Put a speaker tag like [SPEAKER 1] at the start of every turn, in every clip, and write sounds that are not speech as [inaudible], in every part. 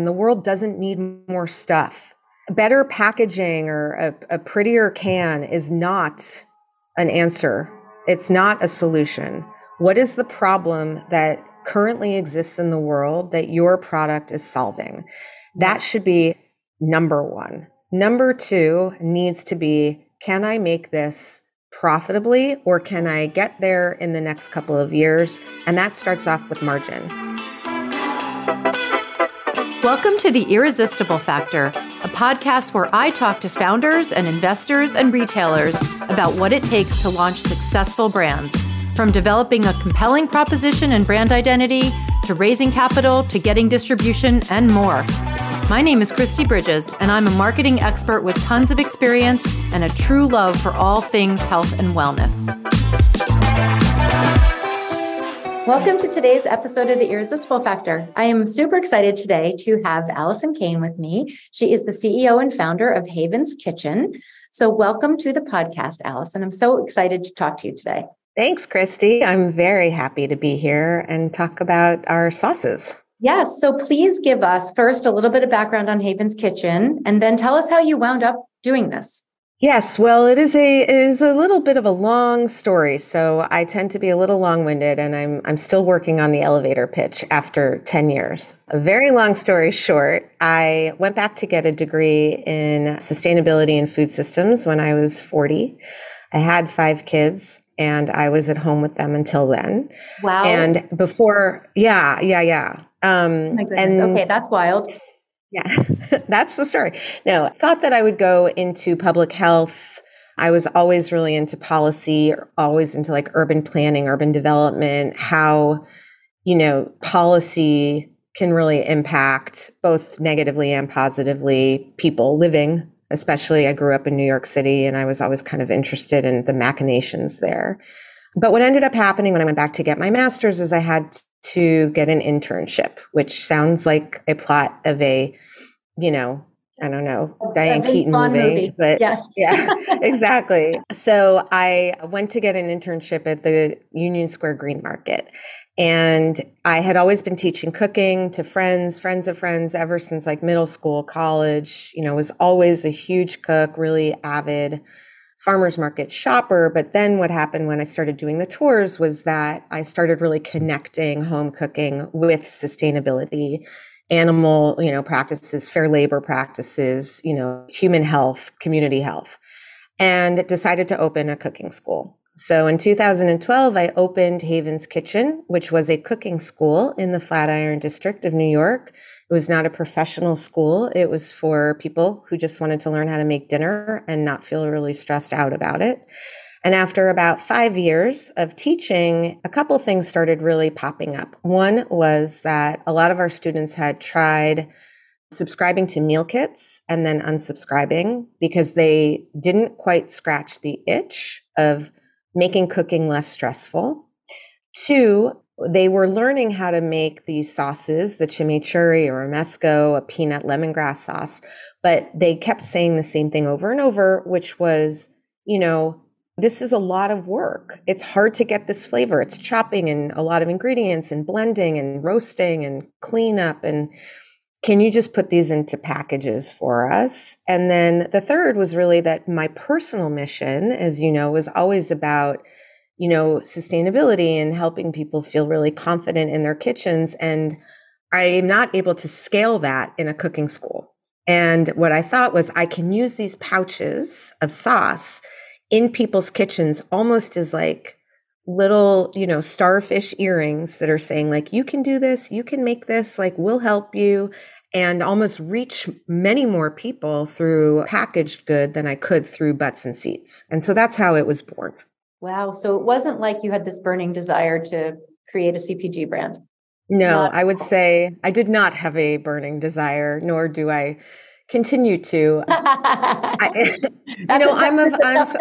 [SPEAKER 1] The world doesn't need more stuff. Better packaging or a, a prettier can is not an answer. It's not a solution. What is the problem that currently exists in the world that your product is solving? That should be number one. Number two needs to be can I make this profitably or can I get there in the next couple of years? And that starts off with margin.
[SPEAKER 2] Welcome to The Irresistible Factor, a podcast where I talk to founders and investors and retailers about what it takes to launch successful brands, from developing a compelling proposition and brand identity to raising capital to getting distribution and more. My name is Kristi Bridges, and I'm a marketing expert with tons of experience and a true love for all things health and wellness. Welcome to today's episode of The Irresistible Factor. I am super excited today to have Alison Cayne with me. She is the CEO and founder of Haven's Kitchen. So, welcome to the podcast, Alison. I'm so excited to talk to you today.
[SPEAKER 1] Thanks, Kristi. I'm very happy to be here and talk about our sauces.
[SPEAKER 2] Yes. So please give us first a little bit of background on Haven's Kitchen and then tell us how you wound up doing this.
[SPEAKER 1] Yes, well, it is a it is a little bit of a long story, so I tend to be a little long-winded and I'm I'm still working on the elevator pitch after 10 years. A very long story short, I went back to get a degree in sustainability and food systems when I was 40. I had 5 kids and I was at home with them until then.
[SPEAKER 2] Wow.
[SPEAKER 1] And before yeah, yeah, yeah.
[SPEAKER 2] Um, oh and okay, that's wild.
[SPEAKER 1] Yeah, [laughs] that's the story. No, I thought that I would go into public health. I was always really into policy, always into like urban planning, urban development, how, you know, policy can really impact both negatively and positively people living. Especially, I grew up in New York City and I was always kind of interested in the machinations there. But what ended up happening when I went back to get my master's is I had to get an internship, which sounds like a plot of a, you know, I don't know, Diane Keaton movie, movie, but yes. [laughs] yeah, exactly. So I went to get an internship at the Union Square Green Market. And I had always been teaching cooking to friends, friends of friends ever since like middle school, college, you know, was always a huge cook, really avid farmers market shopper. But then what happened when I started doing the tours was that I started really connecting home cooking with sustainability, animal, you know, practices, fair labor practices, you know, human health, community health, and decided to open a cooking school. So in 2012, I opened Haven's Kitchen, which was a cooking school in the Flatiron District of New York it was not a professional school. It was for people who just wanted to learn how to make dinner and not feel really stressed out about it. And after about five years of teaching, a couple things started really popping up. One was that a lot of our students had tried subscribing to meal kits and then unsubscribing because they didn't quite scratch the itch of making cooking less stressful. Two, they were learning how to make these sauces, the chimichurri or romesco, a peanut lemongrass sauce, but they kept saying the same thing over and over, which was, you know, this is a lot of work. It's hard to get this flavor. It's chopping and a lot of ingredients and blending and roasting and cleanup. And can you just put these into packages for us? And then the third was really that my personal mission, as you know, was always about you know, sustainability and helping people feel really confident in their kitchens. And I am not able to scale that in a cooking school. And what I thought was I can use these pouches of sauce in people's kitchens almost as like little, you know, starfish earrings that are saying like, you can do this, you can make this, like, we'll help you and almost reach many more people through packaged good than I could through butts and seats. And so that's how it was born.
[SPEAKER 2] Wow. So it wasn't like you had this burning desire to create a CPG brand.
[SPEAKER 1] No, not- I would say I did not have a burning desire, nor do I continue to. [laughs] I, [laughs] you know, I'm a, I'm so,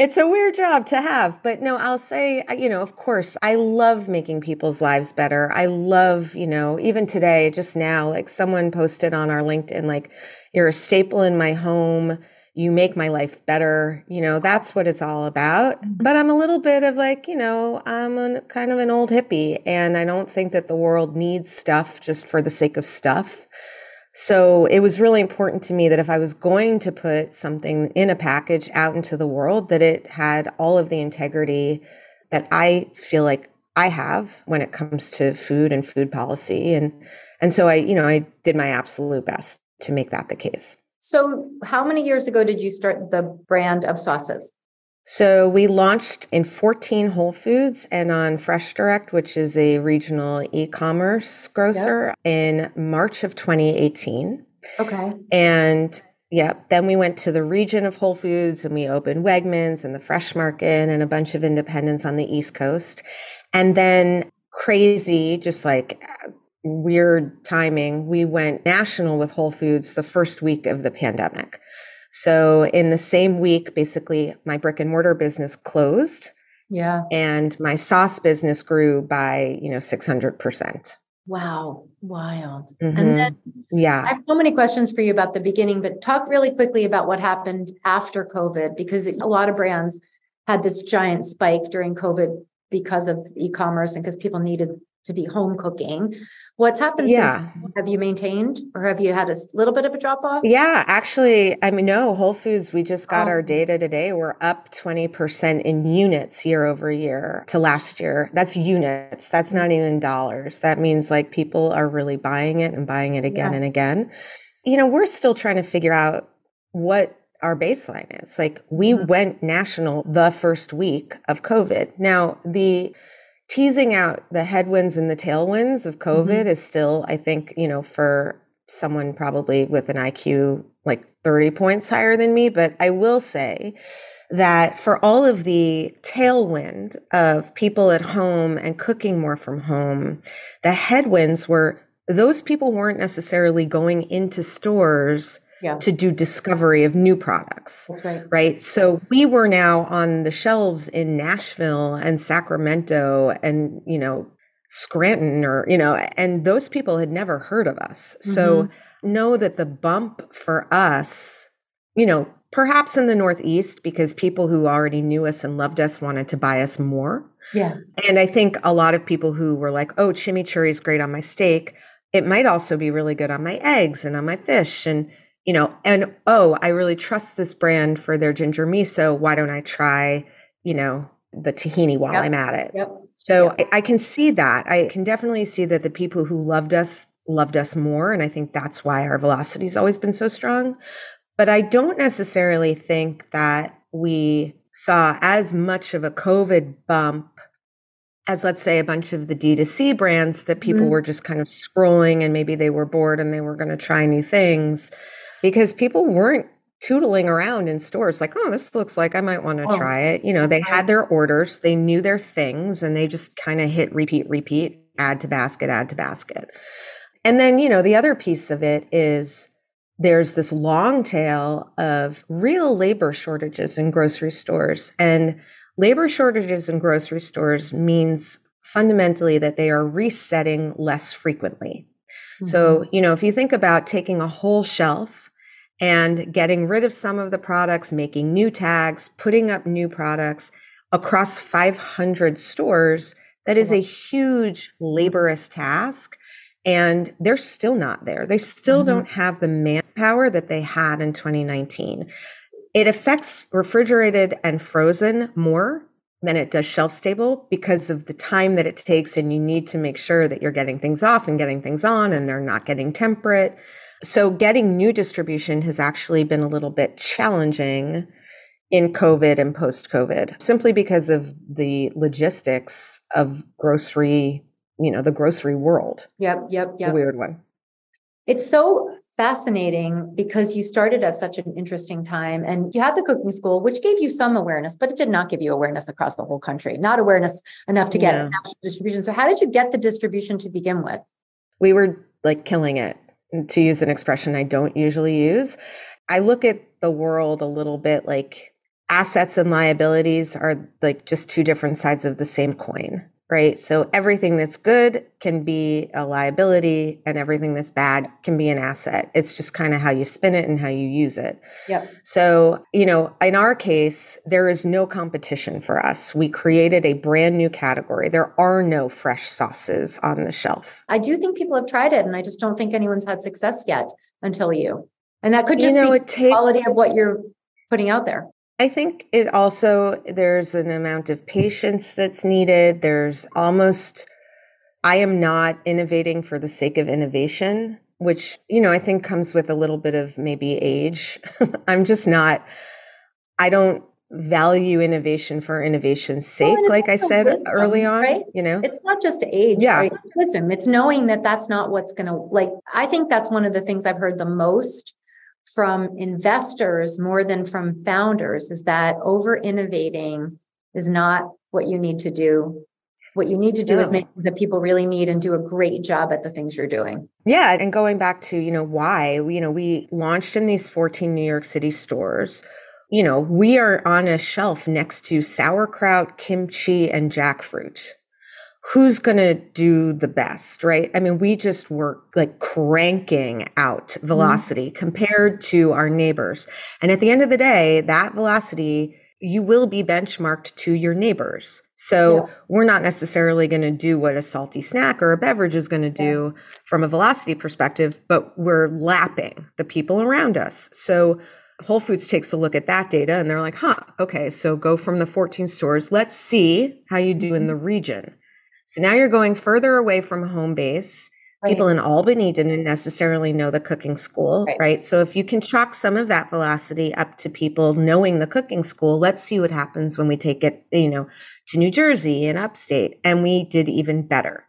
[SPEAKER 1] it's a weird job to have, but no, I'll say, you know, of course, I love making people's lives better. I love, you know, even today, just now, like someone posted on our LinkedIn, like, you're a staple in my home you make my life better. You know, that's what it's all about. Mm-hmm. But I'm a little bit of like, you know, I'm a, kind of an old hippie and I don't think that the world needs stuff just for the sake of stuff. So it was really important to me that if I was going to put something in a package out into the world, that it had all of the integrity that I feel like I have when it comes to food and food policy. And and so I, you know, I did my absolute best to make that the case.
[SPEAKER 3] So, how many years ago did you start the brand of sauces?
[SPEAKER 1] So, we launched in 14 Whole Foods and on Fresh Direct, which is a regional e commerce grocer, yep. in March of 2018.
[SPEAKER 3] Okay.
[SPEAKER 1] And yeah, then we went to the region of Whole Foods and we opened Wegmans and the Fresh Market and a bunch of independents on the East Coast. And then crazy, just like weird timing, we went national with Whole Foods the first week of the pandemic. So in the same week, basically, my brick and mortar business closed.
[SPEAKER 3] Yeah.
[SPEAKER 1] And my sauce business grew by, you know, 600%.
[SPEAKER 3] Wow. Wild. Mm-hmm. And then
[SPEAKER 1] yeah.
[SPEAKER 3] I have so many questions for you about the beginning, but talk really quickly about what happened after COVID because a lot of brands had this giant spike during COVID because of e-commerce and because people needed to be home cooking. What's happened?
[SPEAKER 1] Yeah.
[SPEAKER 3] Since? Have you maintained or have you had a little bit of a drop off?
[SPEAKER 1] Yeah, actually, I mean, no, Whole Foods, we just got awesome. our data today. We're up 20% in units year over year to last year. That's units. That's not even dollars. That means like people are really buying it and buying it again yeah. and again. You know, we're still trying to figure out what our baseline is. Like we mm-hmm. went national the first week of COVID. Now, the teasing out the headwinds and the tailwinds of COVID mm-hmm. is still, I think, you know, for someone probably with an IQ like 30 points higher than me. But I will say that for all of the tailwind of people at home and cooking more from home, the headwinds were those people weren't necessarily going into stores yeah. to do discovery of new products.
[SPEAKER 3] Right.
[SPEAKER 1] right. So we were now on the shelves in Nashville and Sacramento and, you know, Scranton or, you know, and those people had never heard of us. Mm-hmm. So know that the bump for us, you know, perhaps in the Northeast because people who already knew us and loved us wanted to buy us more.
[SPEAKER 3] Yeah.
[SPEAKER 1] And I think a lot of people who were like, oh, chimichurri is great on my steak. It might also be really good on my eggs and on my fish. And you know, and oh, I really trust this brand for their ginger miso. Why don't I try, you know, the tahini while
[SPEAKER 3] yep.
[SPEAKER 1] I'm at it?
[SPEAKER 3] Yep.
[SPEAKER 1] So yep. I, I, can see that. I can definitely see that the people who loved us loved us more. And I think that's why our velocity has always been so strong. But I don't necessarily think that we saw as much of a COVID bump as let's say a bunch of the D2C brands that people mm-hmm. were just kind of scrolling and maybe they were bored and they were going to try new things because people weren't tootling around in stores like, oh, this looks like I might want to oh. try it. You know, they had their orders, they knew their things, and they just kind of hit repeat, repeat, add to basket, add to basket. And then, you know, the other piece of it is there's this long tail of real labor shortages in grocery stores. And labor shortages in grocery stores means fundamentally that they are resetting less frequently. Mm-hmm. So, you know, if you think about taking a whole shelf and getting rid of some of the products, making new tags, putting up new products across 500 stores. That is a huge laborious task. And they're still not there. They still mm-hmm. don't have the manpower that they had in 2019. It affects refrigerated and frozen more than it does shelf stable because of the time that it takes. And you need to make sure that you're getting things off and getting things on and they're not getting temperate. So getting new distribution has actually been a little bit challenging in COVID and post COVID, simply because of the logistics of grocery, you know, the grocery world.
[SPEAKER 3] Yep, yep,
[SPEAKER 1] yep. It's a weird one.
[SPEAKER 3] It's so fascinating because you started at such an interesting time and you had the cooking school, which gave you some awareness, but it did not give you awareness across the whole country, not awareness enough to get yeah. distribution. So, how did you get the distribution to begin with?
[SPEAKER 1] We were like killing it to use an expression I don't usually use. I look at the world a little bit like assets and liabilities are like just two different sides of the same coin. Right? So everything that's good can be a liability and everything that's bad can be an asset. It's just kind of how you spin it and how you use it.
[SPEAKER 3] Yep.
[SPEAKER 1] So, you know, in our case, there is no competition for us. We created a brand new category. There are no fresh sauces on the shelf.
[SPEAKER 3] I do think people have tried it and I just don't think anyone's had success yet until you. And that could just
[SPEAKER 1] you know,
[SPEAKER 3] be
[SPEAKER 1] takes,
[SPEAKER 3] quality of what you're putting out there.
[SPEAKER 1] I think it also, there's an amount of patience that's needed. There's almost, I am not innovating for the sake of innovation, which, you know, I think comes with a little bit of maybe age. [laughs] I'm just not, I don't value innovation for innovation's sake, well, like I said wisdom, early on. Right? You know,
[SPEAKER 3] it's not just age, yeah. Wisdom. It's knowing that that's not what's going to, like, I think that's one of the things I've heard the most from investors more than from founders is that over innovating is not what you need to do. What you need to do no. is make things that people really need and do a great job at the things you're doing.
[SPEAKER 1] Yeah. And going back to, you know, why, you know, we launched in these 14 New York City stores. You know, we are on a shelf next to sauerkraut, kimchi, and jackfruit who's going to do the best, right? I mean, we just were like cranking out mm-hmm. velocity mm-hmm. compared to our neighbors. And at the end of the day, that velocity, you will be benchmarked to your neighbors. So yeah. we're not necessarily going to do what a salty snack or a beverage is going to do yeah. from a velocity perspective, but we're lapping the people around us. So Whole Foods takes a look at that data and they're like, huh, okay, so go from the 14 stores. Let's see how you do in mm-hmm. the region. So now you're going further away from home base. Right. People in Albany didn't necessarily know the cooking school, right. right. So if you can chalk some of that velocity up to people knowing the cooking school, let's see what happens when we take it, you know, to New Jersey and upstate. And we did even better.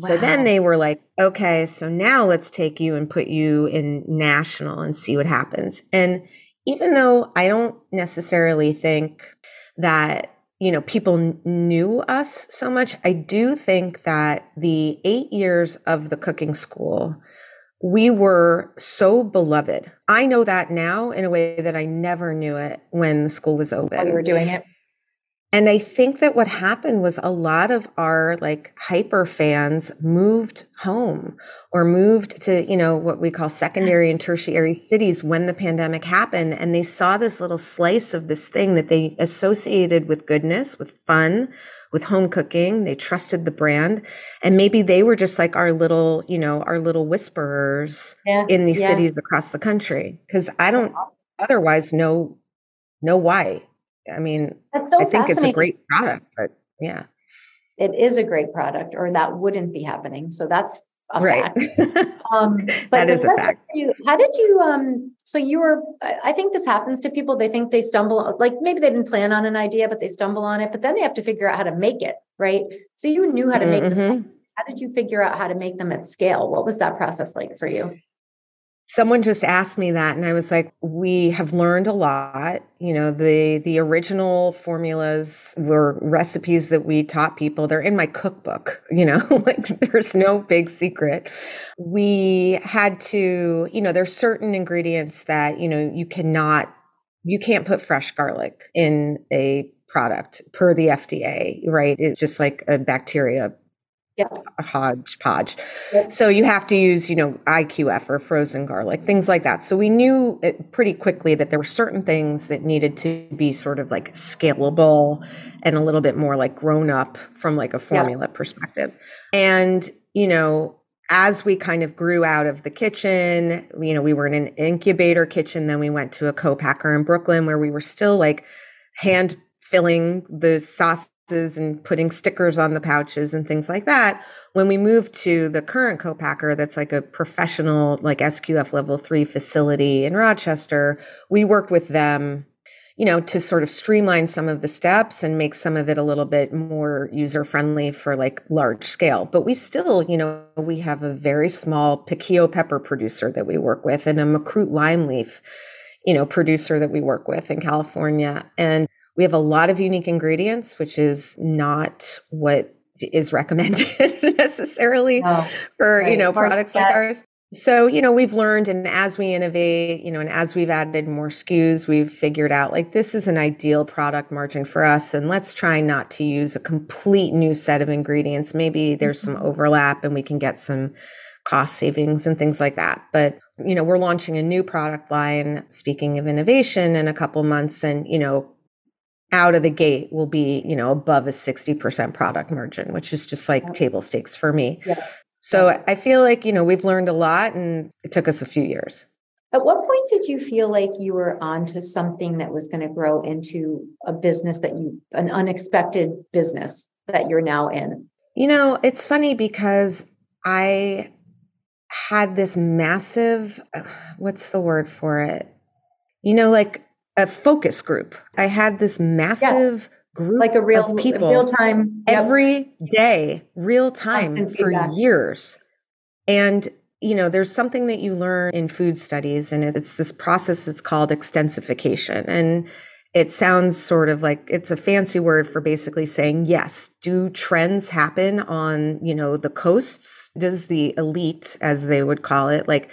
[SPEAKER 1] Wow. So then they were like, okay, so now let's take you and put you in national and see what happens. And even though I don't necessarily think that you know, people knew us so much. I do think that the eight years of the cooking school, we were so beloved. I know that now in a way that I never knew it when the school was open.
[SPEAKER 3] While you were doing it.
[SPEAKER 1] And I think that what happened was a lot of our like hyper fans moved home or moved to, you know, what we call secondary and tertiary cities when the pandemic happened. And they saw this little slice of this thing that they associated with goodness, with fun, with home cooking. They trusted the brand. And maybe they were just like our little, you know, our little whisperers yeah, in these yeah. cities across the country. Cause I don't otherwise know, know why I mean, that's so I think it's a great product, but yeah.
[SPEAKER 3] It is a great product, or that wouldn't be happening. So that's a right. fact. [laughs]
[SPEAKER 1] Um, but that is a fact.
[SPEAKER 3] You, how did you? Um, so you were. I think this happens to people. They think they stumble, like maybe they didn't plan on an idea, but they stumble on it. But then they have to figure out how to make it. Right. So you knew how to make mm-hmm. the How did you figure out how to make them at scale? What was that process like for you?
[SPEAKER 1] Someone just asked me that and i was like we have learned a lot. You know the the original formulas were recipes that we taught people. They're in my cookbook [laughs] you know like there's no big secret. We had to you know there's certain ingredients that you know you cannot you can't put fresh garlic in a product per the FDA, right? It's just like a bacteria a hodgepodge. Yep. So you have to use, you know, IQF or frozen garlic, things like that. So we knew pretty quickly that there were certain things that needed to be sort of like scalable and a little bit more like grown up from like a formula yep. perspective. And, you know, as we kind of grew out of the kitchen, you know, we were in an incubator kitchen, then we went to a co-packer in Brooklyn where we were still like hand filling the sauce and putting stickers on the pouches and things like that. When we moved to the current co-packer that's like a professional like SQF level 3 facility in Rochester, we worked with them you know to sort of streamline some of the steps and make some of it a little bit more user friendly for like large scale but we still you know we have a very small piquillo pepper producer that we work with and a makrut lime leaf you know producer that we work with in California and we have a lot of unique ingredients, which is not what is recommended [laughs] necessarily for right. you know products like ours So, you know, we've learned and as we innovate, you know, and as we've added more SKUs, we've figured out like this is an ideal product margin for us. And let's try not to use a complete new set of ingredients. Maybe there's some mm-hmm. overlap and we can get some cost savings and things like that. But, you know, we're launching a new product line, speaking of innovation, in a couple months. And, you know, out of the gate will be, you know, above a 60% product margin, which is just like table stakes for me. Yes. So I feel like, you know, we've learned a lot and it took us a few years.
[SPEAKER 2] At what point did you feel like you were onto something that was going to grow into a business that you, an unexpected business that you're now in?
[SPEAKER 1] You know, it's funny because I had this massive, uh, what's the word for it? You know, like a focus group. I had this massive yes group like a real of people real time yep. every day, real time for years. And you know, there's something that you learn in food studies, and it's this process that's called extensification. And it sounds sort of like it's a fancy word for basically saying, yes, do trends happen on, you know, the coasts? Does the elite, as they would call it, like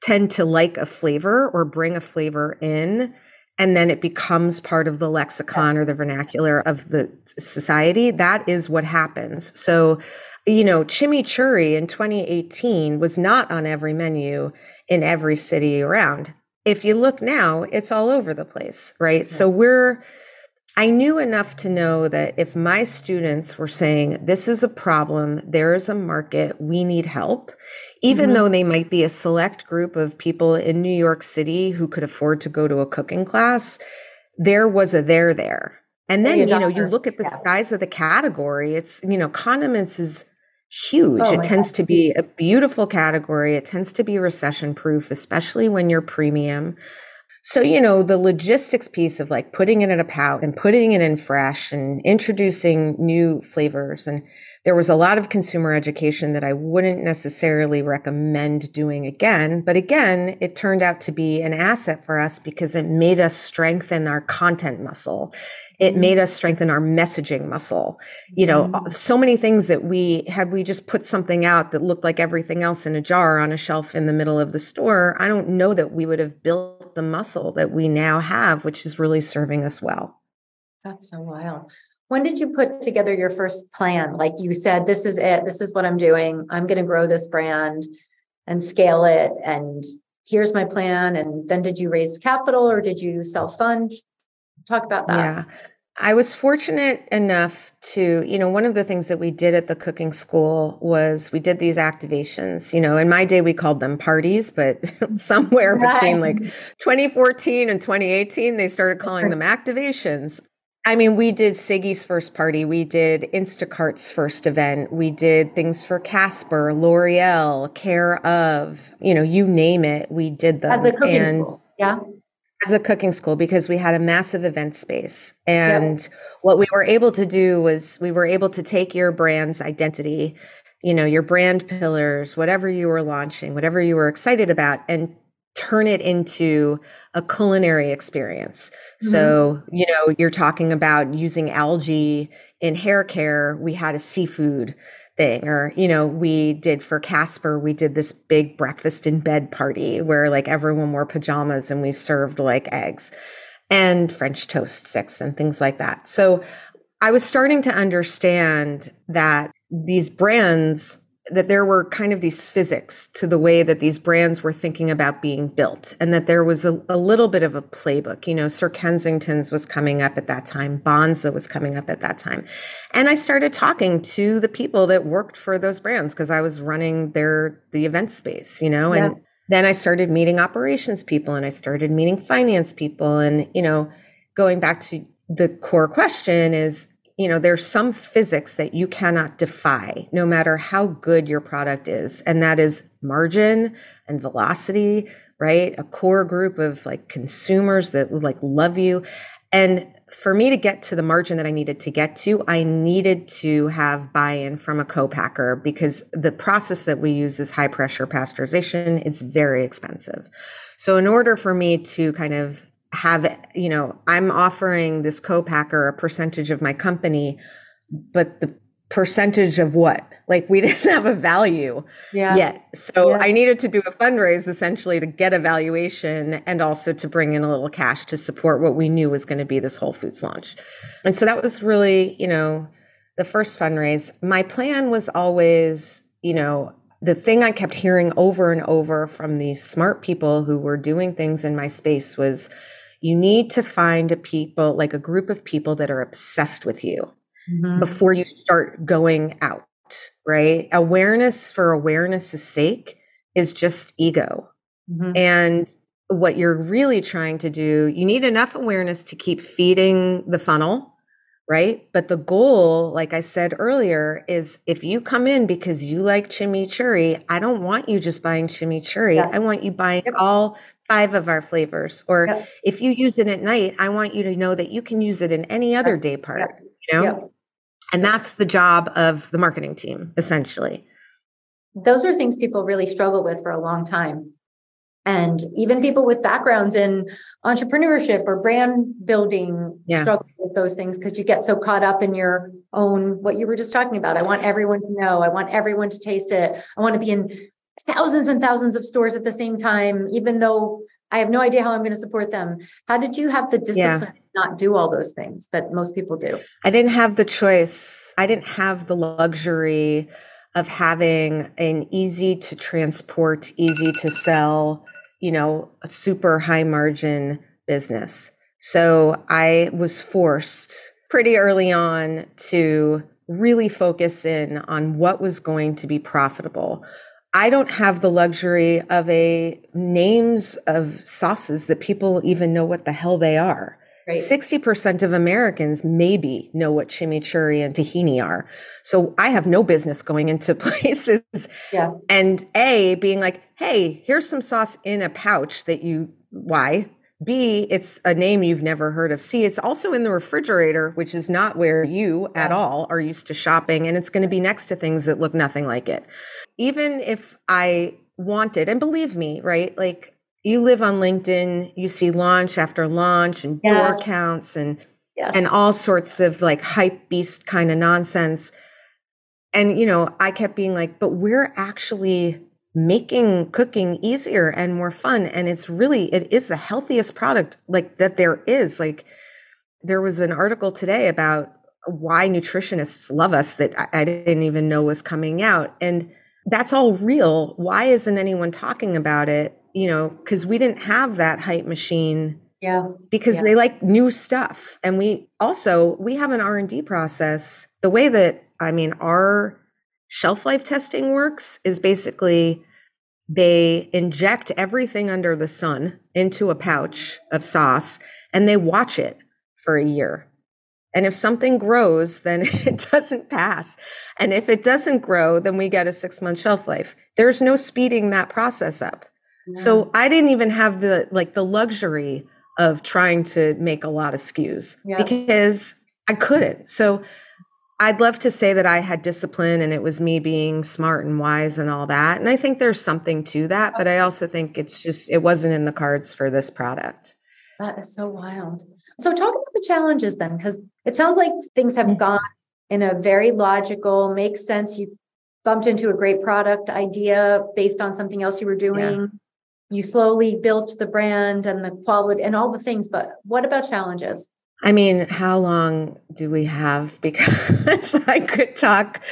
[SPEAKER 1] tend to like a flavor or bring a flavor in? And then it becomes part of the lexicon or the vernacular of the society. That is what happens. So, you know, chimichurri in 2018 was not on every menu in every city around. If you look now, it's all over the place, right? So we're, I knew enough to know that if my students were saying, this is a problem, there is a market, we need help, even mm-hmm. though they might be a select group of people in New York City who could afford to go to a cooking class, there was a there there. And then, you know, you look at the yeah. size of the category, it's, you know, condiments is huge. Oh it tends God. to be a beautiful category. It tends to be recession proof, especially when you're premium. So, you know, the logistics piece of like putting it in a pout and putting it in fresh and introducing new flavors and there was a lot of consumer education that I wouldn't necessarily recommend doing again. But again, it turned out to be an asset for us because it made us strengthen our content muscle. It mm-hmm. made us strengthen our messaging muscle. You know, mm-hmm. so many things that we had we just put something out that looked like everything else in a jar on a shelf in the middle of the store. I don't know that we would have built the muscle that we now have, which is really serving us well.
[SPEAKER 2] That's so wild. When did you put together your first plan? Like you said, this is it, this is what I'm doing. I'm going to grow this brand and scale it. And here's my plan. And then did you raise capital or did you self fund? Talk about that.
[SPEAKER 1] Yeah. I was fortunate enough to, you know, one of the things that we did at the cooking school was we did these activations. You know, in my day we called them parties, but [laughs] somewhere right. between like 2014 and 2018, they started calling them [laughs] activations. I mean, we did Siggi's first party. We did Instacart's first event. We did things for Casper, L'Oreal, Care of, you know, you name it. We did them.
[SPEAKER 2] As a cooking and school. Yeah.
[SPEAKER 1] As a cooking school, because we had a massive event space. And what we were able to do was we were able to take your brand's identity, you know, your brand pillars, whatever you were launching, whatever you were excited about, and turn it into a culinary experience. Mm-hmm. So, you know, you're talking about using algae in hair care. We had a seafood thing or you know we did for casper we did this big breakfast in bed party where like everyone wore pajamas and we served like eggs and french toast sticks and things like that so i was starting to understand that these brands that there were kind of these physics to the way that these brands were thinking about being built and that there was a, a, little bit of a playbook. You know sir kensington's was coming up at that time. Banza was coming up at that time. And i started talking to the people that worked for those brands because i was running their the event space you know? And then i started meeting operations people and i started meeting finance people and you know going back to the core question is you know, there's some physics that you cannot defy no matter how good your product is. And that is margin and velocity, right? A core group of like consumers that like love you. And for me to get to the margin that I needed to get to, I needed to have buy in from a co packer because the process that we use is high pressure pasteurization. It's very expensive. So, in order for me to kind of have, you know, I'm offering this co-packer a percentage of my company, but the percentage of what? Like we [laughs] didn't have a value yeah. yet. So yeah. I needed to do a fundraise essentially to get a valuation and also to bring in a little cash to support what we knew was going to be this Whole Foods launch. And so that was really, you know, the first fundraise. My plan was always, you know, the thing I kept hearing over and over from these smart people who were doing things in my space was you need to find a people, like a group of people that are obsessed with you mm-hmm. before you start going out, right? Awareness for awareness's sake is just ego. Mm-hmm. And what you're really trying to do, you need enough awareness to keep feeding the funnel, right? But the goal, like I said earlier, is if you come in because you like chimichurri, I don't want you just buying chimichurri. Yeah. I want you buying all five of our flavors. Or yep. if you use it at night, I want you to know that you can use it in any other day part, you know? And that's the job of the marketing team, essentially.
[SPEAKER 2] Those are things people really struggle with for a long time. And even people with backgrounds in entrepreneurship or brand building yeah. struggle with those things because you get so caught up in your own, what you were just talking about. I want everyone to know, I want everyone to taste it. I want to be in thousands and thousands of stores at the same time, even though I have no idea how I'm going to support them. How did you have the discipline yeah. not do all those things that most people do?
[SPEAKER 1] I didn't have the choice. I didn't have the luxury of having an easy to transport, easy to sell, you know, a super high margin business. So I was forced pretty early on to really focus in on what was going to be profitable I don't have the luxury of a names of sauces that people even know what the hell they are. Right. 60% of Americans maybe know what chimichurri and tahini are. So I have no business going into [laughs] places yeah. and A, being like, hey, here's some sauce in a pouch that you, why? B, it's a name you've never heard of. C, it's also in the refrigerator, which is not where you at oh. all are used to shopping. And it's going to be next to things that look nothing like it. Even if I wanted, and believe me, right? Like you live on LinkedIn, you see launch after launch and yes. door counts and yes. and all sorts of like hype beast kind of nonsense. And you know, I kept being like, but we're actually making cooking easier and more fun. And it's really it is the healthiest product like that there is. Like there was an article today about why nutritionists love us that I, I didn't even know was coming out. And that's all real. Why isn't anyone talking about it? You know because we didn't have that hype machine
[SPEAKER 2] yeah.
[SPEAKER 1] because yeah. they like new stuff. And we also we have an r&d process. The way that i mean our shelf life testing works is basically they inject everything under the sun into a pouch of sauce and they watch it for a year. And if something grows, then [laughs] it doesn't pass. And if it doesn't grow, then we get a six month shelf life. There's no speeding that process up. So I didn't even have the like the luxury of trying to make a lot of SKUs because I couldn't. So I'd love to say that I had discipline and it was me being smart and wise and all that. And I think there's something to that, but I also think it's just, it wasn't in the cards for this product.
[SPEAKER 2] That is so wild. So, talk about the challenges then, because it sounds like things have mm-hmm. gone in a very logical, makes sense. You bumped into a great product idea based on something else you were doing. Yeah. You slowly built the brand and the quality and all the things. But what about challenges?
[SPEAKER 1] I mean, how long do we have? [laughs] Because I could talk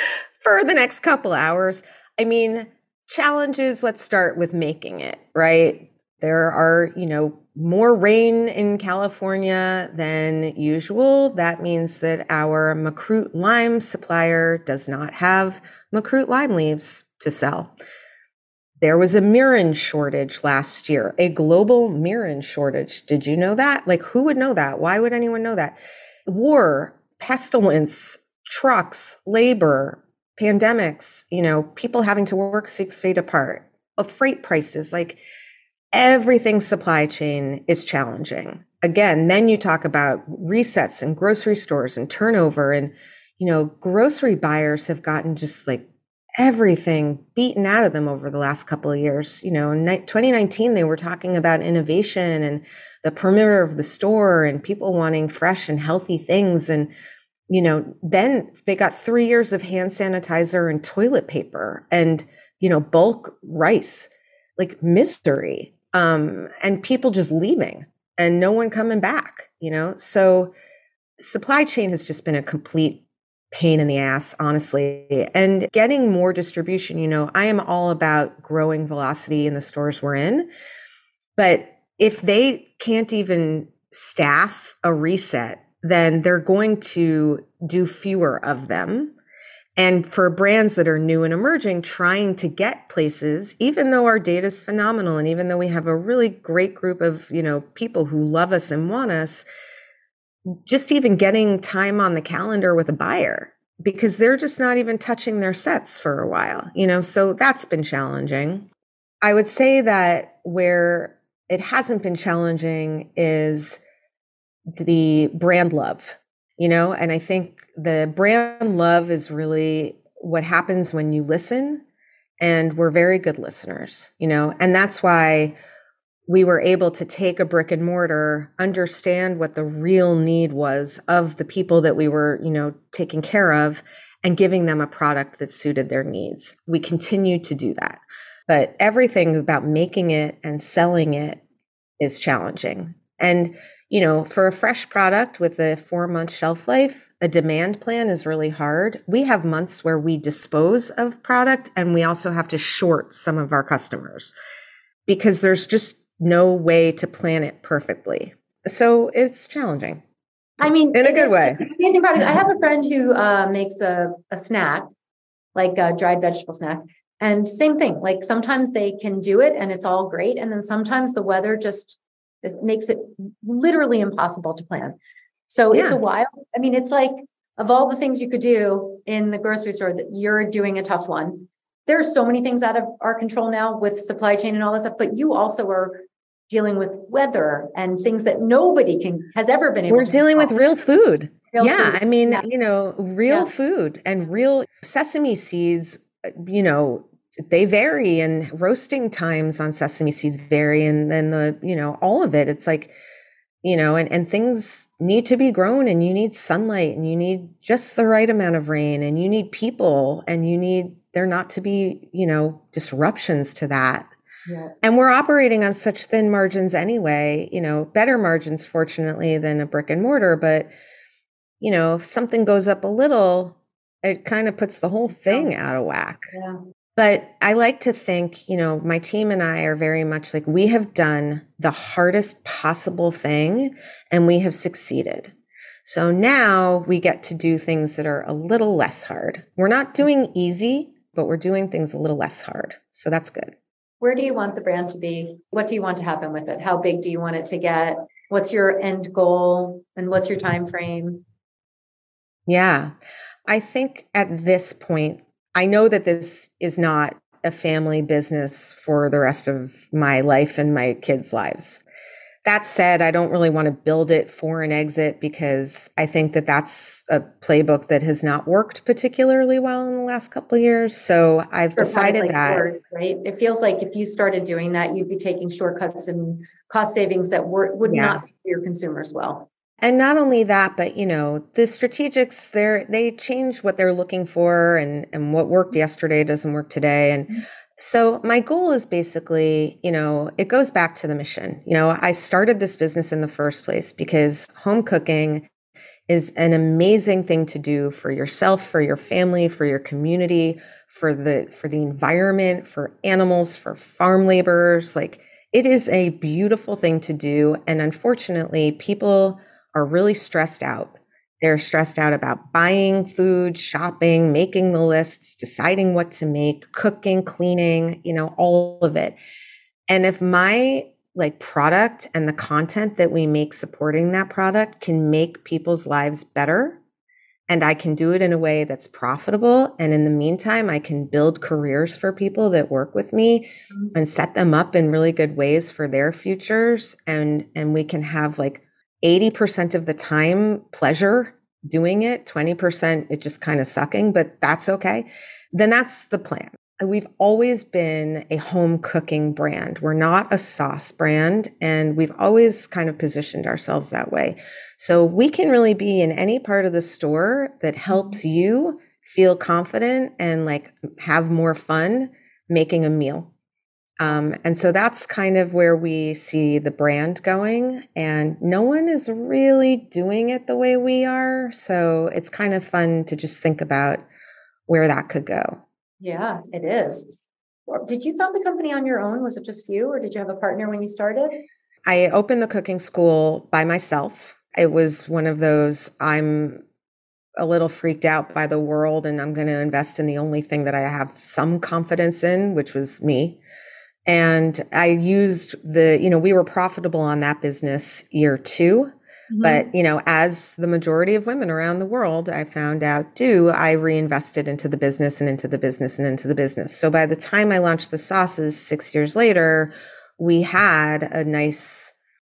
[SPEAKER 1] for the next couple hours. I mean, challenges, let's start with making it, right? There are, you know, more rain in California than usual. That means that our Makrut lime supplier does not have Makrut lime leaves to sell. There was a mirin shortage last year, a global mirin shortage. Did you know that? Like, who would know that? Why would anyone know that? War, pestilence, trucks, labor, pandemics, you know, people having to work six feet apart, of freight prices, like everything supply chain is challenging. Again, then you talk about resets and grocery stores and turnover and you know, grocery buyers have gotten just like everything beaten out of them over the last couple of years. You know, in 2019, they were talking about innovation and the perimeter of the store and people wanting fresh and healthy things. And you know, then they got three years of hand sanitizer and toilet paper and, you know, bulk rice, like mystery. Um, and people just leaving and no one coming back, you know? So supply chain has just been a complete pain in the ass, honestly. And getting more distribution, you know, I am all about growing velocity in the stores we're in. But if they can't even staff a reset, then they're going to do fewer of them. And for brands that are new and emerging, trying to get places, even though our data is phenomenal and even though we have a really great group of, you know, people who love us and want us, just even getting time on the calendar with a buyer because they're just not even touching their sets for a while, you know, so that's been challenging. I would say that where it hasn't been challenging is the brand love, you know, and I think the brand love is really what happens when you listen and we're very good listeners, you know, and that's why we were able to take a brick and mortar, understand what the real need was of the people that we were, you know, taking care of and giving them a product that suited their needs. We continue to do that. But everything about making it and selling it is challenging. And, you know, for a fresh product with a four month shelf life, a demand plan is really hard. We have months where we dispose of product and we also have to short some of our customers because there's just no way to plan it perfectly. So it's challenging.
[SPEAKER 2] I mean,
[SPEAKER 1] in a good way.
[SPEAKER 2] Amazing product. I have a friend who uh, makes a, a snack, like a dried vegetable snack. And same thing, like sometimes they can do it and it's all great. And then sometimes the weather just is, makes it literally impossible to plan. So yeah. it's a while. I mean, it's like of all the things you could do in the grocery store that you're doing a tough one there's so many things out of our control now with supply chain and all this stuff, but you also are dealing with weather and things that nobody can has ever been able
[SPEAKER 1] We're dealing with real food. Real yeah. Food. I mean,
[SPEAKER 2] yeah.
[SPEAKER 1] you know, real yeah. food and real sesame seeds, you know, they vary and roasting times on sesame seeds vary and then the, you know, all of it. It's like, you know, and, and things need to be grown and you need sunlight and you need just the right amount of rain and you need people and you need there not to be, you know, disruptions to that. Yeah. And we're operating on such thin margins anyway, you know, better margins, fortunately, than a brick and mortar. But, you know, if something goes up a little, it kind of puts the whole thing out of whack. Yeah. But I like to think, you know, my team and I are very much like we have done the hardest possible thing and we have succeeded. So now we get to do things that are a little less hard. We're not mm. doing easy, but we're doing things a little less hard. So that's good.
[SPEAKER 2] Where do you want the brand to be? What do you want to happen with it? How big do you want it to get? What's your end goal and what's your time frame?
[SPEAKER 1] Yeah. I think at this point, I know that this is not a family business for the rest of my life and my kids' lives. That said, I don't really want to build it for an exit because I think that that's a playbook that has not worked particularly well in the last couple of years. So I've decided like that. Words,
[SPEAKER 2] right? It feels like if you started doing that, you'd be taking shortcuts and cost savings that were, would yeah. not serve your consumers well.
[SPEAKER 1] And not only that, but you know, the strategics, they they change what they're looking for and, and what worked yesterday doesn't work today. And mm-hmm. So my goal is basically, you know, it goes back to the mission. You know, I started this business in the first place because home cooking is an amazing thing to do for yourself, for your family, for your community, for the for the environment, for animals, for farm laborers. Like it is a beautiful thing to do and unfortunately people are really stressed out they're stressed out about buying food, shopping, making the lists, deciding what to make, cooking, cleaning, you know, all of it. And if my like product and the content that we make supporting that product can make people's lives better and I can do it in a way that's profitable and in the meantime I can build careers for people that work with me mm-hmm. and set them up in really good ways for their futures and and we can have like 80% of the time pleasure doing it, 20% it just kind of sucking, but that's okay. Then that's the plan. we've always been a home cooking brand. We're not a sauce brand, and we've always kind of positioned ourselves that way. So we can really be in any part of the store that helps mm-hmm. you feel confident and like have more fun making a meal. Um, and so that's kind of where we see the brand going. And no one is really doing it the way we are. So it's kind of fun to just think about where that could go.
[SPEAKER 2] Yeah, it is. Did you found the company on your own? Was it just you, or did you have a partner when you started?
[SPEAKER 1] I opened the cooking school by myself. It was one of those I'm a little freaked out by the world and I'm going to invest in the only thing that I have some confidence in, which was me. And I used the, you know, we were profitable on that business year 2 mm-hmm. But, you know, as the majority of women around the world, I found out do, I reinvested into the business and into the business and into the business. So by the time I launched the sauces six years later, we had a nice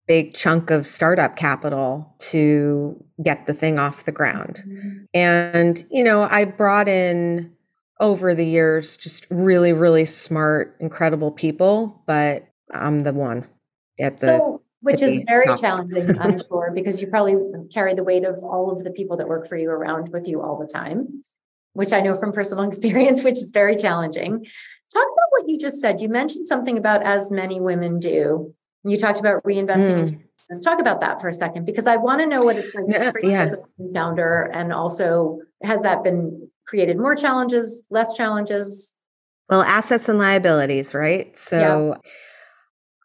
[SPEAKER 1] big chunk of startup capital to get the thing off the ground. Mm-hmm. And, you know, I brought in over the years just really, really smart, incredible people, but I'm the one at the.
[SPEAKER 2] So, which is very challenging, I'm sure, because you probably carry the weight of all of the people that work for you around with you all the time, which I know from personal [laughs] experience, which is very challenging. Talk about what you just said. You mentioned something about as many women do. You talked about reinvesting mm. into Let's talk about that for a second because I want to know what it's like yeah, for you yeah. as a founder, and also has that been created more challenges, less challenges?
[SPEAKER 1] Well, assets and liabilities, right? So, yeah.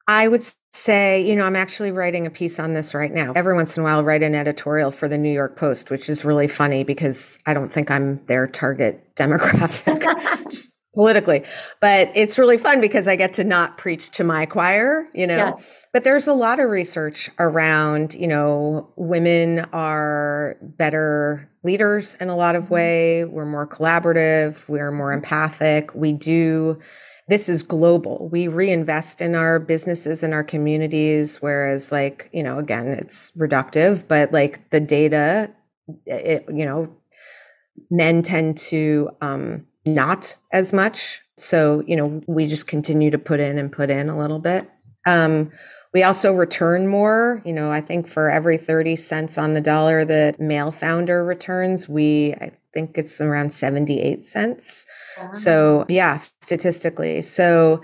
[SPEAKER 1] I would say, you know, I'm actually writing a piece on this right now. Every once in a while, I'll write an editorial for the New York Post, which is really funny because I don't think I'm their target [laughs] demographic. [laughs] Just politically. But it's really fun because I get to not preach to my choir, you know. Yes. But there's a lot of research around, you know, women are better leaders in a lot of mm-hmm. way. We're more collaborative, we're more empathic. We do this is global. We reinvest in our businesses and our communities whereas like, you know, again, it's reductive, but like the data it, you know, men tend to um not as much. So, you know, we just continue to put in and put in a little bit. Um, we also return more. You know, I think for every 30 cents on the dollar that male founder returns, we, I think it's around 78 cents. Wow. So, yeah, statistically. So,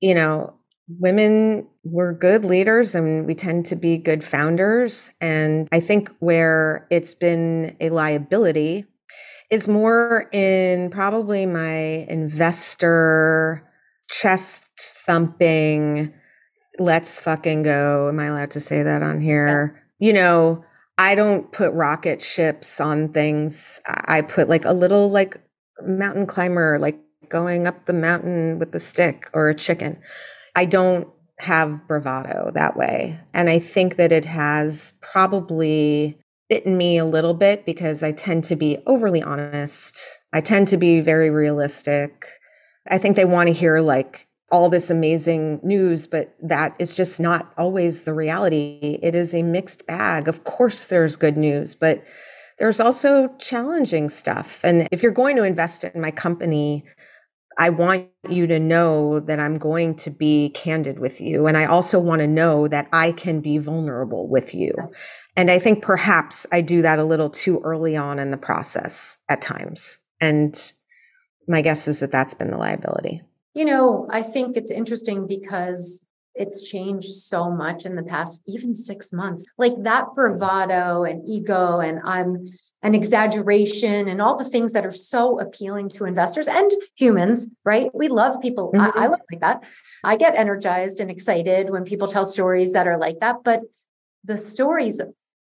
[SPEAKER 1] you know, women we're good leaders and we tend to be good founders. And I think where it's been a liability is more in probably my investor chest thumping let's fucking go am i allowed to say that on here? Yeah. you know i don't put rocket ships on things. I put like a little like mountain climber like going up the mountain with a stick or a chicken. I don't have bravado that way. And i think that it has probably bitten me a little bit because I tend to be overly honest. I tend to be very realistic. I think they want to hear like all this amazing news, but that is just not always the reality. It is a mixed bag. Of course, there's good news, but there's also challenging stuff. And if you're going to invest in my company, I want you to know that I'm going to be candid with you. And I also want to know that I can be vulnerable with you. Yes. And I think perhaps I do that a little too early on in the process at times. And my guess is that that's been the liability.
[SPEAKER 2] You know, I think it's interesting because it's changed so much in the past, even six months. Like that bravado and ego, and I'm an exaggeration, and all the things that are so appealing to investors and humans, right? We love people. Mm-hmm. I, I love like that. I get energized and excited when people tell stories that are like that. But the stories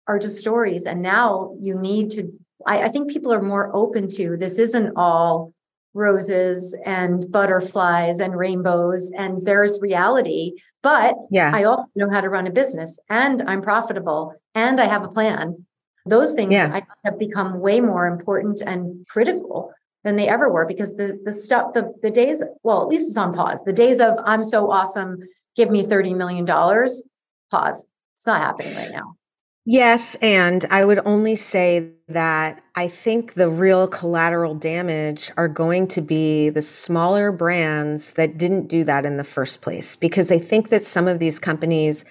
[SPEAKER 2] are just stories. And now you need to, I, I think people are more open to this isn't all roses and butterflies and rainbows and there's reality but yeah i also know how to run a business and i'm profitable and i have a plan those things yeah. have become way more important and critical than they ever were because the the stuff the the days well at least it's on pause the days of i'm so awesome give me 30 million dollars pause it's not happening right now
[SPEAKER 1] Yes. And I would only say that I think the real collateral damage are going to be the smaller brands that didn't do that in the first place. Because I think that some of these companies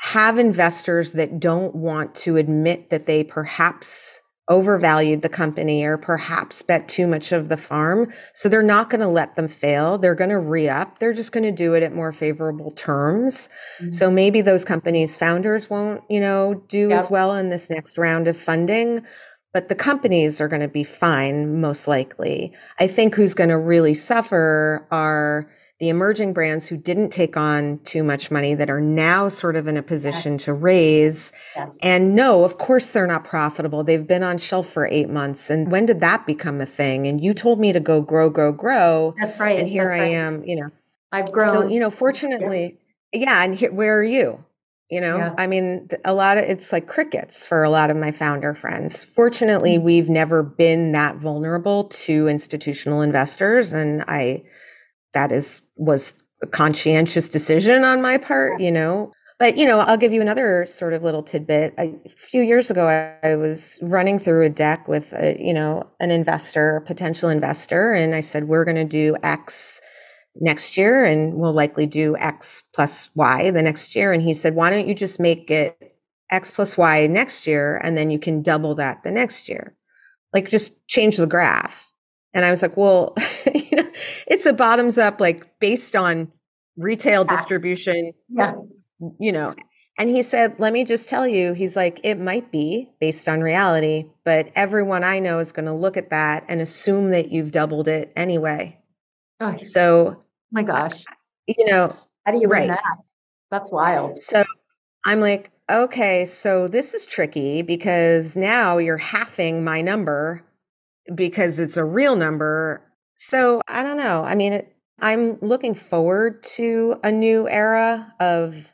[SPEAKER 1] have investors that don't want to admit that they perhaps overvalued the company or perhaps bet too much of the farm. So they're not going to let them fail. They're going to re up. They're just going to do it at more favorable terms. Mm-hmm. So maybe those companies' founders won't, you know, do yep. as well in this next round of funding. But the companies are going to be fine, most likely. I think who's going to really suffer are the emerging brands who didn't take on too much money that are now sort of in a position yes. to raise. Yes. And no, of course they're not profitable. They've been on shelf for eight months. And when did that become a thing? And you told me to go grow, grow, grow.
[SPEAKER 2] That's right.
[SPEAKER 1] And here
[SPEAKER 2] That's
[SPEAKER 1] I
[SPEAKER 2] right.
[SPEAKER 1] am, you know.
[SPEAKER 2] I've grown.
[SPEAKER 1] So, you know, fortunately, yeah. yeah and here, where are you? You know, yeah. I mean, a lot of it's like crickets for a lot of my founder friends. Fortunately, mm-hmm. we've never been that vulnerable to institutional investors. And I, that is was a conscientious decision on my part, you know. But you know, I'll give you another sort of little tidbit. A few years ago, I, I, was running through a deck with a, you know an investor, a potential investor, and I said we're going to do X next year, and we'll likely do X plus Y the next year. And he said, why don't you just make it X plus Y next year, and then you can double that the next year, like just change the graph. And I was like, well, [laughs] you know, it's a bottoms up, like based on retail yeah. distribution.
[SPEAKER 2] Yeah.
[SPEAKER 1] You know, and he said, let me just tell you, he's like, it might be based on reality, but everyone I know is going to look at that and assume that you've doubled it anyway.
[SPEAKER 2] Oh,
[SPEAKER 1] so,
[SPEAKER 2] my gosh.
[SPEAKER 1] You know,
[SPEAKER 2] how do you right. that? That's wild.
[SPEAKER 1] So I'm like, okay, so this is tricky because now you're halving my number because it's a real number. So I don't know. I mean, it, I'm looking forward to a new era of,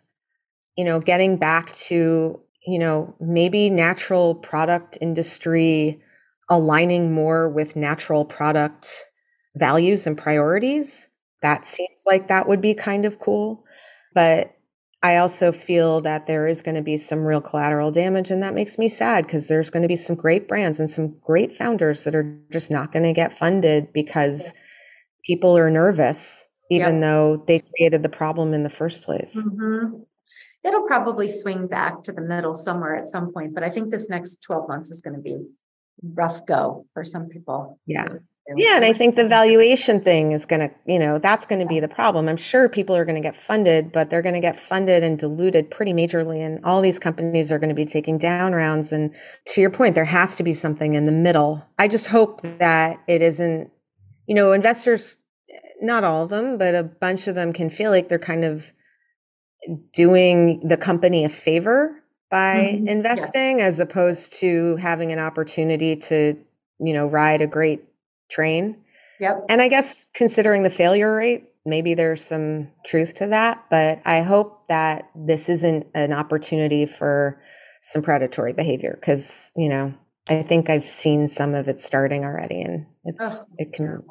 [SPEAKER 1] you know, getting back to, you know, maybe natural product industry aligning more with natural product values and priorities. That seems like that would be kind of cool. But I also feel that there is going to be some real collateral damage, and that makes me sad because there's going to be some great brands and some great founders that are just not going to get funded because people are nervous, even though they created the problem in the first place.
[SPEAKER 2] Mm-hmm. It'll probably swing back to the middle somewhere at some point, but I think this next 12 months is going to be rough go for some people.
[SPEAKER 1] Yeah. Yeah, and I think the valuation thing is going to, you know, that's going to be the problem. I'm sure people are going to get funded, but they're going to get funded and diluted pretty majorly. And all these companies are going to be taking down rounds. And to your point, there has to be something in the middle. I just hope that it isn't, you know, investors, not all of them, but a bunch of them can feel like they're kind of doing the company a favor by mm-hmm. investing yes. as opposed to having an opportunity to, you know, ride a great train.
[SPEAKER 2] Yep.
[SPEAKER 1] And I guess considering the failure rate, maybe there's some truth to that, but I hope that this isn't an opportunity for some predatory behavior because, you know, I think I've seen some of it starting already and it's oh. it can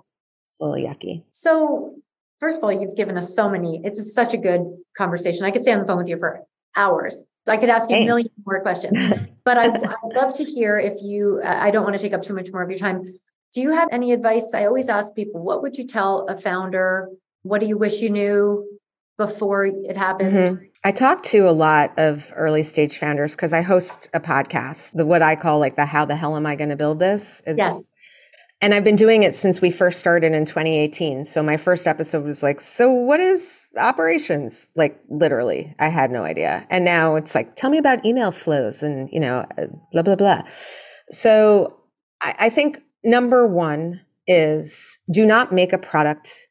[SPEAKER 1] it's a little yucky.
[SPEAKER 2] So first of all, you've given us so many, it's such a good conversation. I could stay on the phone with you for hours. So I could ask you Thanks. a million more questions, [laughs] but I, would love to hear if you, I don't want to take up too much more of your time. Do you have any advice? I always ask people, what would you tell a founder? What do you wish you knew before it happened? Mm-hmm.
[SPEAKER 1] I talk to a lot of early stage founders because I host a podcast, the what I call like the how the hell am I going to build this?
[SPEAKER 2] It's, yes.
[SPEAKER 1] And I've been doing it since we first started in 2018. So my first episode was like, so what is operations? Like literally, I had no idea. And now it's like, tell me about email flows and, you know, uh, blah, blah, blah. So I, I think number one is do not make a product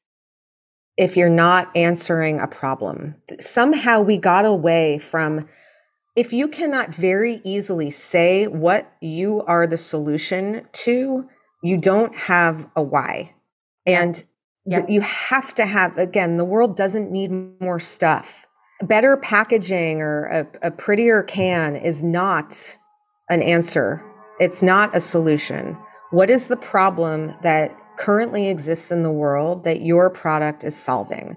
[SPEAKER 1] if you're not answering a problem. Somehow we got away from if you cannot very easily say what you are the solution to, you don't have a why. And yeah. you have to have, again, the world doesn't need more stuff. Better packaging or a, a prettier can is not an answer, it's not a solution. What is the problem that currently exists in the world that your product is solving?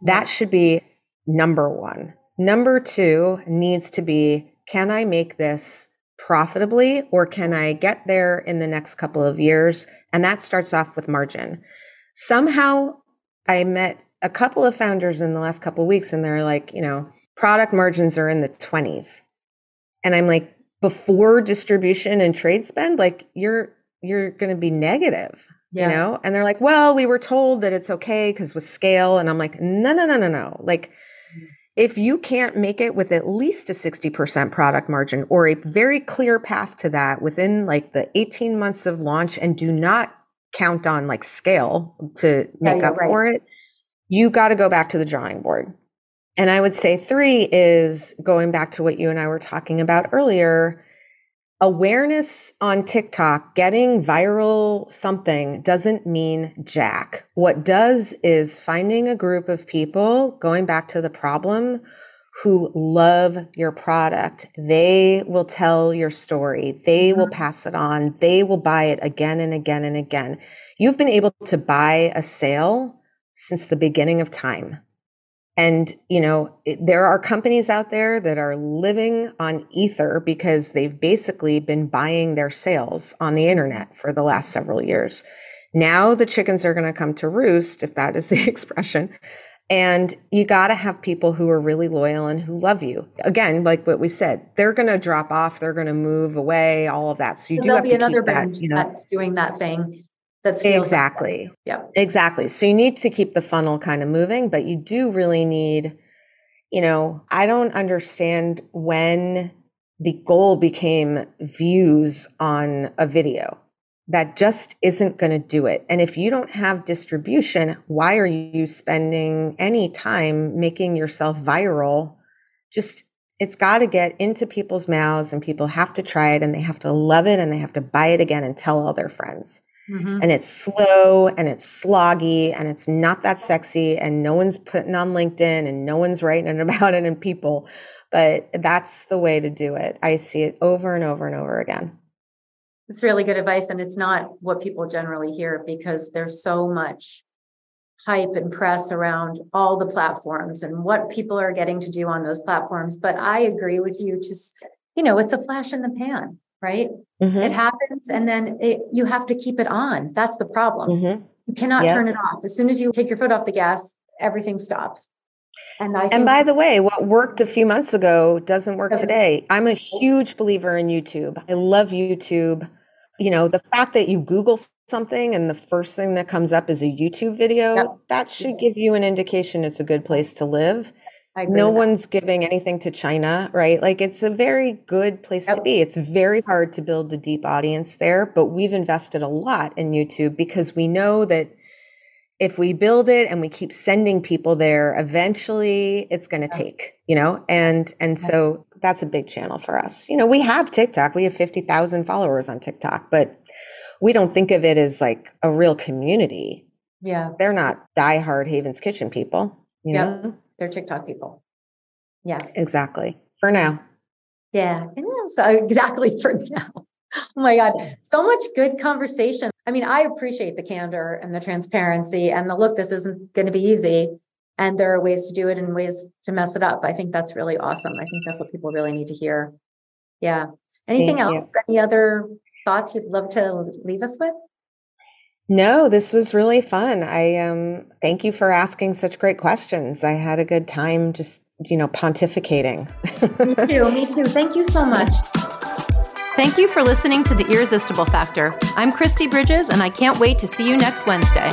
[SPEAKER 1] That should be number one. Number two needs to be can I make this profitably or can I get there in the next couple of years? And that starts off with margin. Somehow I met a couple of founders in the last couple of weeks and they're like, you know, product margins are in the 20s. And I'm like, before distribution and trade spend, like you're you're going to be negative, yeah. you know? And they're like, "Well, we were told that it's okay cuz with scale." And I'm like, "No, no, no, no, no. Like mm. if you can't make it with at least a 60% product margin or a very clear path to that within like the 18 months of launch and do not count on like scale to make yeah, up right. for it, you got to go back to the drawing board. And I would say three is going back to what you and I were talking about earlier. Awareness on TikTok, getting viral something doesn't mean jack. What does is finding a group of people, going back to the problem, who love your product. They will tell your story. They will mm-hmm. pass it on. They will buy it again and again and again. You've been able to buy a sale since the beginning of time. And, you know, it, there are companies out there that are living on ether because they've basically been buying their sales on the internet for the last several years. Now the chickens are going to come to roost, if that is the [laughs] expression. And you got to have people who are really loyal and who love you. Again, like what we said, they're going to drop off, they're going to move away, all of that. So you do have to another keep that, you know,
[SPEAKER 2] that's doing that thing
[SPEAKER 1] that's exactly.
[SPEAKER 2] Yeah.
[SPEAKER 1] Exactly. So you need to keep the funnel kind of moving, but you do really need, you know, I don't understand when the goal became views on a video. That just isn't going to do it. And if you don't have distribution, why are you spending any time making yourself viral? Just it's got to get into people's mouths and people have to try it and they have to love it and they have to buy it again and tell all their friends. Mm-hmm. And it's slow and it's sloggy and it's not that sexy and no one's putting on LinkedIn and no one's writing [laughs] about it in people. But that's the way to do it. I see it over and over and over again.
[SPEAKER 2] It's really good advice. And it's not what people generally hear because there's so much hype and press around all the platforms and what people are getting to do on those platforms. But I agree with you, just, you know, it's a flash in the pan right? Mm-hmm. It happens and then it, you have to keep it on. That's the problem. Mm-hmm. You cannot yep. turn it off. As soon as you take your foot off the gas, everything stops.
[SPEAKER 1] And, I and by the way, what worked a few months ago doesn't work today. I'm a huge believer in YouTube. I love YouTube. You know, the fact that you Google something and the first thing that comes up is a YouTube video, yep. that should give you an indication it's a good place to live no one's giving anything to China, right? Like it's a very good place yep. to be. It's very hard to build a deep audience there, but we've invested a lot in YouTube because we know that if we build it and we keep sending people there, eventually it's going to take, you know? And and so that's a big channel for us. You know, we have TikTok. We have 50,000 followers on TikTok, but we don't think of it as like a real community.
[SPEAKER 2] Yeah.
[SPEAKER 1] They're not diehard Haven's Kitchen people, you yep. know?
[SPEAKER 2] They're TikTok people. Yeah.
[SPEAKER 1] Exactly. For now.
[SPEAKER 2] Yeah. So [laughs] exactly for now. Oh my God. So much good conversation. I mean, I appreciate the candor and the transparency and the look, this isn't going to be easy. And there are ways to do it and ways to mess it up. I think that's really awesome. I think that's what people really need to hear. Yeah. Anything Thank else? You. Any other thoughts you'd love to leave us with?
[SPEAKER 1] No, this was really fun. I um thank you for asking such great questions. I had a good time just, you know, pontificating.
[SPEAKER 2] me [laughs] too. Me too. Thank you so much.
[SPEAKER 3] Thank you for listening to The Irresistible Factor. I'm Kristi Bridges, and I can't wait to see you next Wednesday.